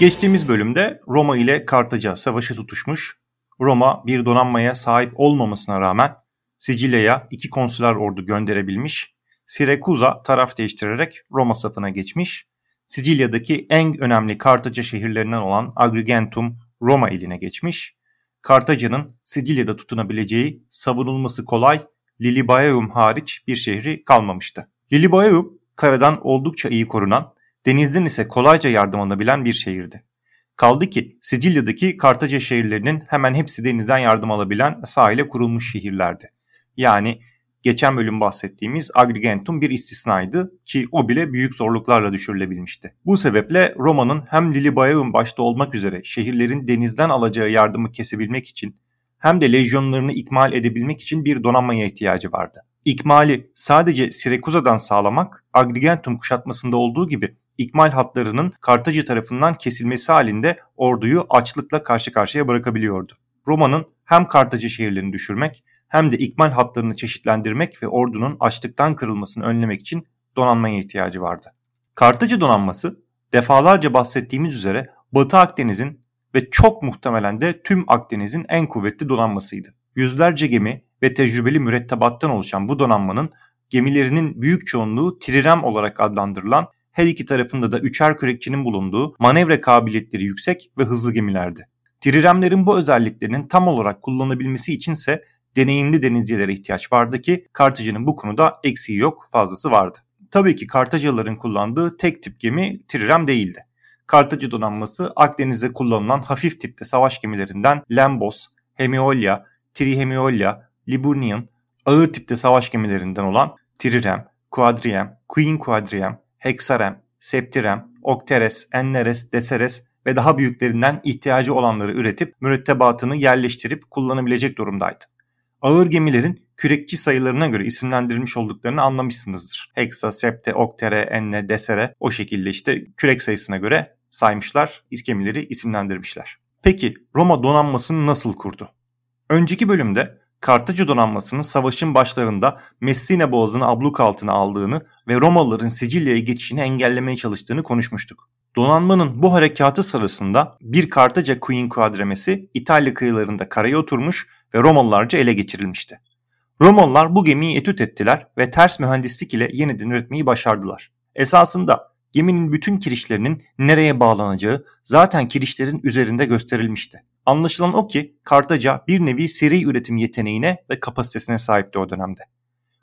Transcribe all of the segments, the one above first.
Geçtiğimiz bölümde Roma ile Kartaca savaşı tutuşmuş. Roma bir donanmaya sahip olmamasına rağmen Sicilya'ya iki konsüler ordu gönderebilmiş. Sirakuza taraf değiştirerek Roma safına geçmiş. Sicilya'daki en önemli Kartaca şehirlerinden olan Agrigentum Roma eline geçmiş. Kartaca'nın Sicilya'da tutunabileceği savunulması kolay Lilibaeum hariç bir şehri kalmamıştı. Lilibaeum karadan oldukça iyi korunan, denizden ise kolayca yardım alabilen bir şehirdi. Kaldı ki Sicilya'daki Kartaca şehirlerinin hemen hepsi denizden yardım alabilen sahile kurulmuş şehirlerdi. Yani geçen bölüm bahsettiğimiz Agrigentum bir istisnaydı ki o bile büyük zorluklarla düşürülebilmişti. Bu sebeple Roma'nın hem Lilibaeum başta olmak üzere şehirlerin denizden alacağı yardımı kesebilmek için hem de lejyonlarını ikmal edebilmek için bir donanmaya ihtiyacı vardı. İkmali sadece Sirekuza'dan sağlamak Agrigentum kuşatmasında olduğu gibi ikmal hatlarının Kartaca tarafından kesilmesi halinde orduyu açlıkla karşı karşıya bırakabiliyordu. Roma'nın hem Kartaca şehirlerini düşürmek hem de ikmal hatlarını çeşitlendirmek ve ordunun açlıktan kırılmasını önlemek için donanmaya ihtiyacı vardı. Kartaca donanması defalarca bahsettiğimiz üzere Batı Akdeniz'in ve çok muhtemelen de tüm Akdeniz'in en kuvvetli donanmasıydı. Yüzlerce gemi ve tecrübeli mürettebattan oluşan bu donanmanın gemilerinin büyük çoğunluğu trirem olarak adlandırılan her iki tarafında da üçer kürekçinin bulunduğu manevra kabiliyetleri yüksek ve hızlı gemilerdi. Triremlerin bu özelliklerinin tam olarak kullanabilmesi içinse deneyimli denizcilere ihtiyaç vardı ki Kartaca'nın bu konuda eksiği yok fazlası vardı. Tabii ki Kartacalıların kullandığı tek tip gemi trirem değildi. Kartaca donanması Akdeniz'de kullanılan hafif tipte savaş gemilerinden Lambos, Hemiolya, Trihemiolya, Liburnian, ağır tipte savaş gemilerinden olan Trirem, Quadriem, Queen Quadriem, Hexarem, Septirem, Octeres, Enneres, Deseres ve daha büyüklerinden ihtiyacı olanları üretip mürettebatını yerleştirip kullanabilecek durumdaydı. Ağır gemilerin kürekçi sayılarına göre isimlendirilmiş olduklarını anlamışsınızdır. Hexa, Septe, Oktere, Enne, Desere o şekilde işte kürek sayısına göre saymışlar, gemileri isimlendirmişler. Peki Roma donanmasını nasıl kurdu? Önceki bölümde Kartaca donanmasının savaşın başlarında Messina boğazını abluk altına aldığını ve Romalıların Sicilya'ya geçişini engellemeye çalıştığını konuşmuştuk. Donanmanın bu harekatı sırasında bir Kartaca Queen kuadremesi İtalya kıyılarında karaya oturmuş ve Romalılarca ele geçirilmişti. Romalılar bu gemiyi etüt ettiler ve ters mühendislik ile yeniden üretmeyi başardılar. Esasında geminin bütün kirişlerinin nereye bağlanacağı zaten kirişlerin üzerinde gösterilmişti. Anlaşılan o ki Kartaca bir nevi seri üretim yeteneğine ve kapasitesine sahipti o dönemde.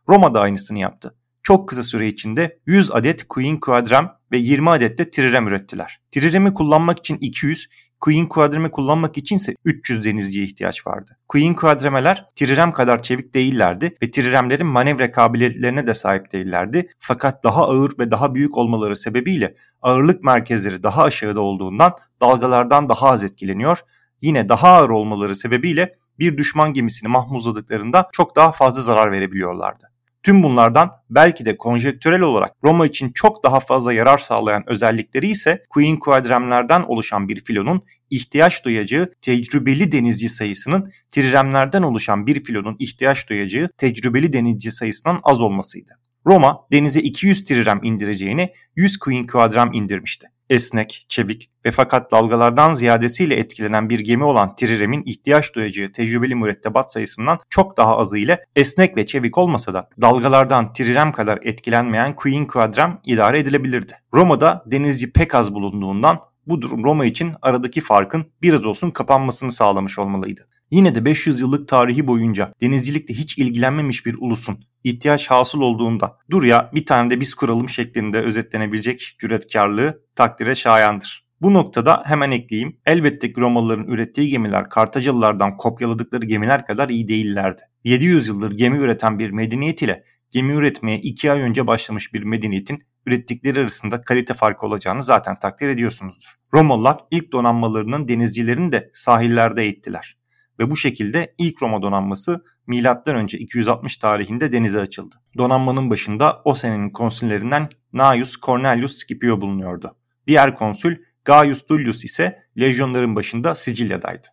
Roma da aynısını yaptı. Çok kısa süre içinde 100 adet Queen Quadrem ve 20 adet de Trirem ürettiler. Trirem'i kullanmak için 200, Queen Quadrem'i kullanmak içinse 300 denizciye ihtiyaç vardı. Queen Quadremeler Trirem kadar çevik değillerdi ve Triremlerin manevra kabiliyetlerine de sahip değillerdi. Fakat daha ağır ve daha büyük olmaları sebebiyle ağırlık merkezleri daha aşağıda olduğundan dalgalardan daha az etkileniyor yine daha ağır olmaları sebebiyle bir düşman gemisini mahmuzladıklarında çok daha fazla zarar verebiliyorlardı. Tüm bunlardan belki de konjektürel olarak Roma için çok daha fazla yarar sağlayan özellikleri ise Queen Quadremlerden oluşan bir filonun ihtiyaç duyacağı tecrübeli denizci sayısının triremlerden oluşan bir filonun ihtiyaç duyacağı tecrübeli denizci sayısından az olmasıydı. Roma denize 200 trirem indireceğini 100 Queen Quadrem indirmişti esnek, çevik ve fakat dalgalardan ziyadesiyle etkilenen bir gemi olan Trirem'in ihtiyaç duyacağı tecrübeli mürettebat sayısından çok daha azı ile esnek ve çevik olmasa da dalgalardan Trirem kadar etkilenmeyen Queen Quadram idare edilebilirdi. Roma'da denizci pek az bulunduğundan bu durum Roma için aradaki farkın biraz olsun kapanmasını sağlamış olmalıydı. Yine de 500 yıllık tarihi boyunca denizcilikle hiç ilgilenmemiş bir ulusun ihtiyaç hasıl olduğunda dur ya bir tane de biz kuralım şeklinde özetlenebilecek cüretkarlığı takdire şayandır. Bu noktada hemen ekleyeyim. Elbette ki Romalıların ürettiği gemiler Kartacalılardan kopyaladıkları gemiler kadar iyi değillerdi. 700 yıldır gemi üreten bir medeniyet ile gemi üretmeye 2 ay önce başlamış bir medeniyetin ürettikleri arasında kalite farkı olacağını zaten takdir ediyorsunuzdur. Romalılar ilk donanmalarının denizcilerini de sahillerde eğittiler ve bu şekilde ilk Roma donanması M.Ö. 260 tarihinde denize açıldı. Donanmanın başında o senenin konsüllerinden Gnaeus Cornelius Scipio bulunuyordu. Diğer konsül Gaius Tullius ise lejyonların başında Sicilya'daydı.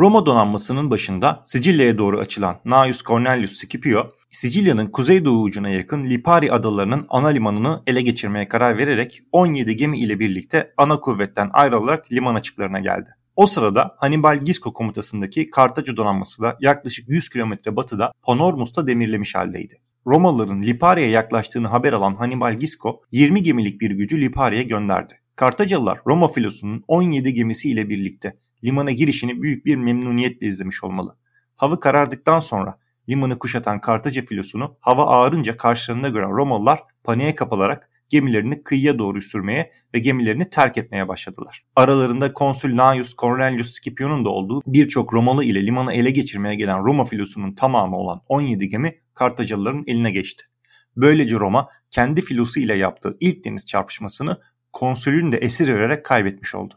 Roma donanmasının başında Sicilya'ya doğru açılan Gnaeus Cornelius Scipio, Sicilya'nın kuzeydoğu ucuna yakın Lipari adalarının ana limanını ele geçirmeye karar vererek 17 gemi ile birlikte ana kuvvetten ayrılarak liman açıklarına geldi. O sırada Hannibal Gisco komutasındaki Kartaca donanması da yaklaşık 100 kilometre batıda Panormus'ta demirlemiş haldeydi. Romalıların Lipari'ye yaklaştığını haber alan Hannibal Gisco 20 gemilik bir gücü Lipari'ye gönderdi. Kartacalılar Roma filosunun 17 gemisi ile birlikte limana girişini büyük bir memnuniyetle izlemiş olmalı. Hava karardıktan sonra limanı kuşatan Kartaca filosunu hava ağarınca karşılarında gören Romalılar paniğe kapılarak gemilerini kıyıya doğru sürmeye ve gemilerini terk etmeye başladılar. Aralarında konsül Gnaeus Cornelius Scipio'nun da olduğu birçok Romalı ile limanı ele geçirmeye gelen Roma filosunun tamamı olan 17 gemi Kartacalıların eline geçti. Böylece Roma kendi filosu ile yaptığı ilk deniz çarpışmasını konsülün de esir vererek kaybetmiş oldu.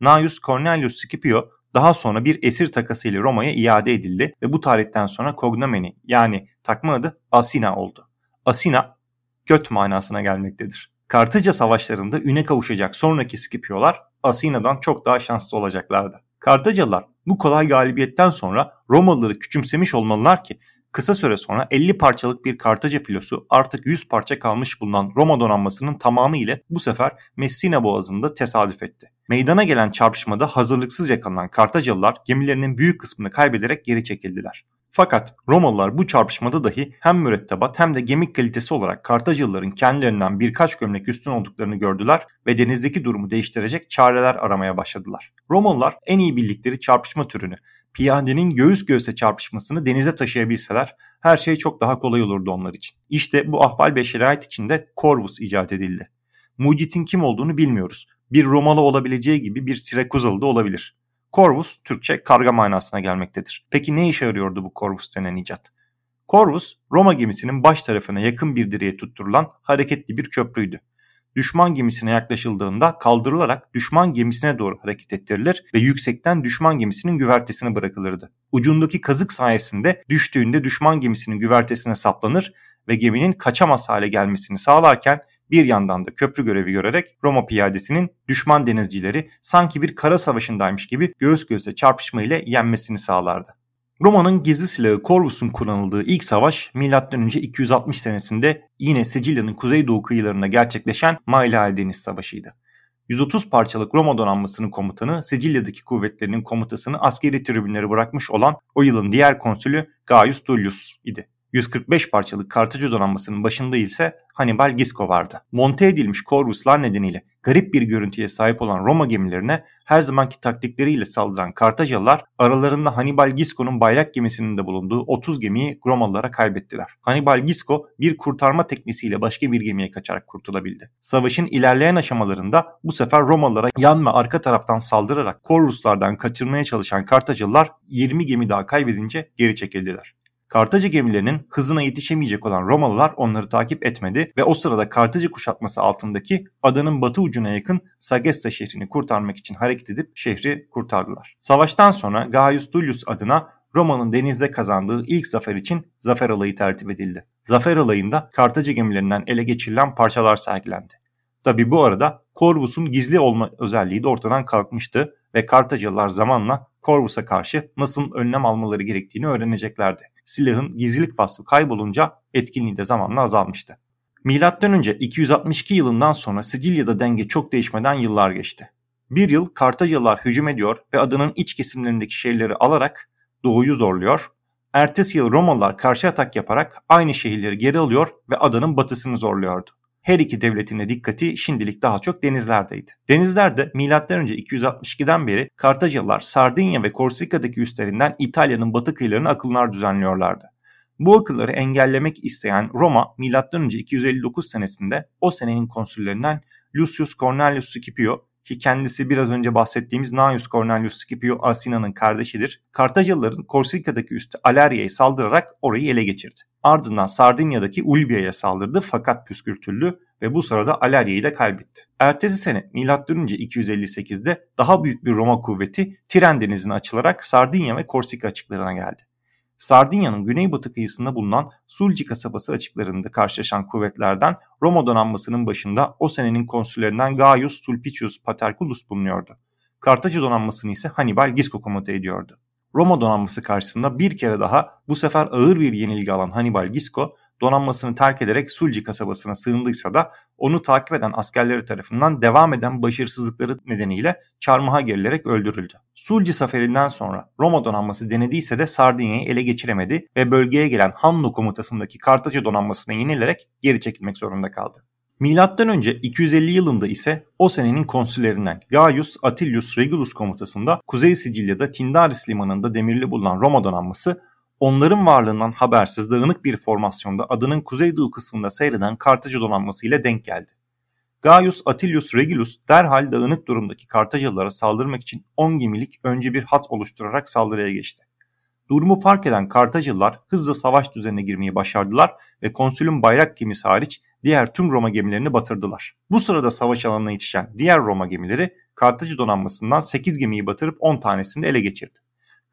Gnaeus Cornelius Scipio daha sonra bir esir takası ile Roma'ya iade edildi ve bu tarihten sonra cognomeni yani takma adı Asina oldu. Asina göt manasına gelmektedir. Kartaca savaşlarında üne kavuşacak sonraki Scipio'lar Asina'dan çok daha şanslı olacaklardı. Kartacalılar bu kolay galibiyetten sonra Romalıları küçümsemiş olmalılar ki kısa süre sonra 50 parçalık bir Kartaca filosu artık 100 parça kalmış bulunan Roma donanmasının tamamı ile bu sefer Messina boğazında tesadüf etti. Meydana gelen çarpışmada hazırlıksız yakalanan Kartacalılar gemilerinin büyük kısmını kaybederek geri çekildiler. Fakat Romalılar bu çarpışmada dahi hem mürettebat hem de gemi kalitesi olarak Kartacılıların kendilerinden birkaç gömlek üstün olduklarını gördüler ve denizdeki durumu değiştirecek çareler aramaya başladılar. Romalılar en iyi bildikleri çarpışma türünü, piyadenin göğüs göğüse çarpışmasını denize taşıyabilseler her şey çok daha kolay olurdu onlar için. İşte bu ahval ve şerait içinde Corvus icat edildi. Mucit'in kim olduğunu bilmiyoruz. Bir Romalı olabileceği gibi bir Sirakuzalı da olabilir. Corvus Türkçe karga manasına gelmektedir. Peki ne işe yarıyordu bu Corvus denen icat? Corvus Roma gemisinin baş tarafına yakın bir direğe tutturulan hareketli bir köprüydü. Düşman gemisine yaklaşıldığında kaldırılarak düşman gemisine doğru hareket ettirilir ve yüksekten düşman gemisinin güvertesine bırakılırdı. Ucundaki kazık sayesinde düştüğünde düşman gemisinin güvertesine saplanır ve geminin kaçamaz hale gelmesini sağlarken bir yandan da köprü görevi görerek Roma piyadesinin düşman denizcileri sanki bir kara savaşındaymış gibi göğüs göğüse çarpışma ile yenmesini sağlardı. Roma'nın gizli silahı Corvus'un kullanıldığı ilk savaş M.Ö. 260 senesinde yine Sicilya'nın kuzeydoğu kıyılarında gerçekleşen Mailale Deniz Savaşı'ydı. 130 parçalık Roma donanmasının komutanı Sicilya'daki kuvvetlerinin komutasını askeri tribünleri bırakmış olan o yılın diğer konsülü Gaius Tullius idi. 145 parçalık Kartaca donanmasının başında ise Hannibal Gisco vardı. Monte edilmiş korvuslar nedeniyle garip bir görüntüye sahip olan Roma gemilerine her zamanki taktikleriyle saldıran Kartacalılar aralarında Hannibal Gisco'nun bayrak gemisinin de bulunduğu 30 gemiyi Romalılara kaybettiler. Hannibal Gisco bir kurtarma teknisiyle başka bir gemiye kaçarak kurtulabildi. Savaşın ilerleyen aşamalarında bu sefer Romalılara yan ve arka taraftan saldırarak Korvuslardan kaçırmaya çalışan Kartacalılar 20 gemi daha kaybedince geri çekildiler. Kartaca gemilerinin hızına yetişemeyecek olan Romalılar onları takip etmedi ve o sırada Kartaca kuşatması altındaki adanın batı ucuna yakın Sagesta şehrini kurtarmak için hareket edip şehri kurtardılar. Savaştan sonra Gaius Tullius adına Roma'nın denizde kazandığı ilk zafer için zafer alayı tertip edildi. Zafer alayında Kartaca gemilerinden ele geçirilen parçalar sergilendi. Tabi bu arada Corvus'un gizli olma özelliği de ortadan kalkmıştı ve Kartacalılar zamanla Corvus'a karşı nasıl önlem almaları gerektiğini öğreneceklerdi. Silahın gizlilik vasfı kaybolunca etkinliği de zamanla azalmıştı. Milattan önce 262 yılından sonra Sicilya'da denge çok değişmeden yıllar geçti. Bir yıl Kartacalılar hücum ediyor ve adanın iç kesimlerindeki şehirleri alarak doğuyu zorluyor. Ertesi yıl Romalılar karşı atak yaparak aynı şehirleri geri alıyor ve adanın batısını zorluyordu her iki devletin de dikkati şimdilik daha çok denizlerdeydi. Denizlerde M.Ö. 262'den beri Kartacalılar Sardinya ve Korsika'daki üstlerinden İtalya'nın batı kıyılarına akınlar düzenliyorlardı. Bu akılları engellemek isteyen Roma M.Ö. 259 senesinde o senenin konsüllerinden Lucius Cornelius Scipio ki kendisi biraz önce bahsettiğimiz Gnaeus Cornelius Scipio Asina'nın kardeşidir. Kartacalıların Korsika'daki üstü Aleria'ya saldırarak orayı ele geçirdi. Ardından Sardinya'daki Ulbia'ya saldırdı fakat püskürtüldü ve bu sırada Aleria'yı da kaybetti. Ertesi sene M.Ö. 258'de daha büyük bir Roma kuvveti Tiren denizine açılarak Sardinya ve Korsika açıklarına geldi. Sardinya'nın güneybatı kıyısında bulunan Sulci kasabası açıklarında karşılaşan kuvvetlerden Roma donanmasının başında o senenin konsüllerinden Gaius Sulpicius Paterculus bulunuyordu. Kartaca donanmasını ise Hannibal Gisco komuta ediyordu. Roma donanması karşısında bir kere daha bu sefer ağır bir yenilgi alan Hannibal Gisco donanmasını terk ederek Sulci kasabasına sığındıysa da onu takip eden askerleri tarafından devam eden başarısızlıkları nedeniyle çarmıha gerilerek öldürüldü. Sulci zaferinden sonra Roma donanması denediyse de Sardinya'yı ele geçiremedi ve bölgeye gelen Hanno komutasındaki Kartaca donanmasına yenilerek geri çekilmek zorunda kaldı. Milattan önce 250 yılında ise o senenin konsüllerinden Gaius Atilius Regulus komutasında Kuzey Sicilya'da Tindaris limanında demirli bulunan Roma donanması onların varlığından habersiz dağınık bir formasyonda adının kuzeydoğu kısmında seyreden Kartaca donanması ile denk geldi. Gaius Atilius Regulus derhal dağınık durumdaki Kartacalılara saldırmak için 10 gemilik önce bir hat oluşturarak saldırıya geçti. Durumu fark eden Kartacılılar hızla savaş düzenine girmeyi başardılar ve konsülün bayrak gemisi hariç diğer tüm Roma gemilerini batırdılar. Bu sırada savaş alanına yetişen diğer Roma gemileri Kartacı donanmasından 8 gemiyi batırıp 10 tanesini ele geçirdi.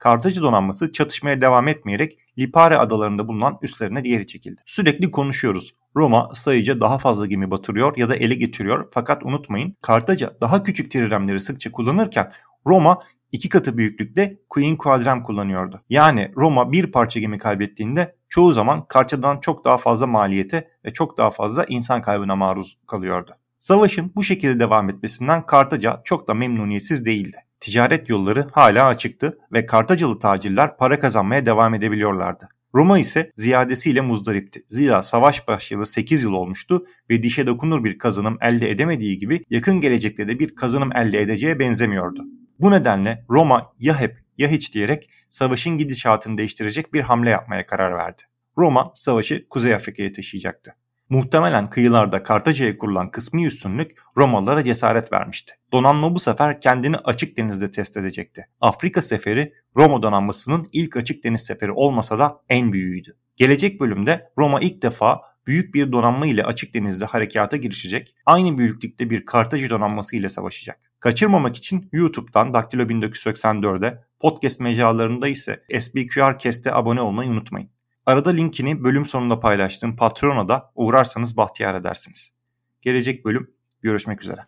Kartacı donanması çatışmaya devam etmeyerek Lipare adalarında bulunan üslerine geri çekildi. Sürekli konuşuyoruz. Roma sayıca daha fazla gemi batırıyor ya da ele geçiriyor fakat unutmayın Kartaca daha küçük triremleri sıkça kullanırken Roma iki katı büyüklükte Queen Quadram kullanıyordu. Yani Roma bir parça gemi kaybettiğinde çoğu zaman Kartaca'dan çok daha fazla maliyete ve çok daha fazla insan kaybına maruz kalıyordu. Savaşın bu şekilde devam etmesinden Kartaca çok da memnuniyetsiz değildi. Ticaret yolları hala açıktı ve Kartacalı tacirler para kazanmaya devam edebiliyorlardı. Roma ise ziyadesiyle muzdaripti. Zira savaş başlayalı 8 yıl olmuştu ve dişe dokunur bir kazanım elde edemediği gibi yakın gelecekte de bir kazanım elde edeceğe benzemiyordu. Bu nedenle Roma ya hep ya hiç diyerek savaşın gidişatını değiştirecek bir hamle yapmaya karar verdi. Roma savaşı Kuzey Afrika'ya taşıyacaktı. Muhtemelen kıyılarda Kartaca'ya kurulan kısmi üstünlük Romalılara cesaret vermişti. Donanma bu sefer kendini açık denizde test edecekti. Afrika seferi Roma donanmasının ilk açık deniz seferi olmasa da en büyüğüydü. Gelecek bölümde Roma ilk defa büyük bir donanma ile açık denizde harekata girişecek, aynı büyüklükte bir Kartaca donanması ile savaşacak. Kaçırmamak için YouTube'dan Daktilo 1984'e, podcast mecralarında ise SBQR Kest'e abone olmayı unutmayın. Arada linkini bölüm sonunda paylaştığım Patreon'a uğrarsanız bahtiyar edersiniz. Gelecek bölüm görüşmek üzere.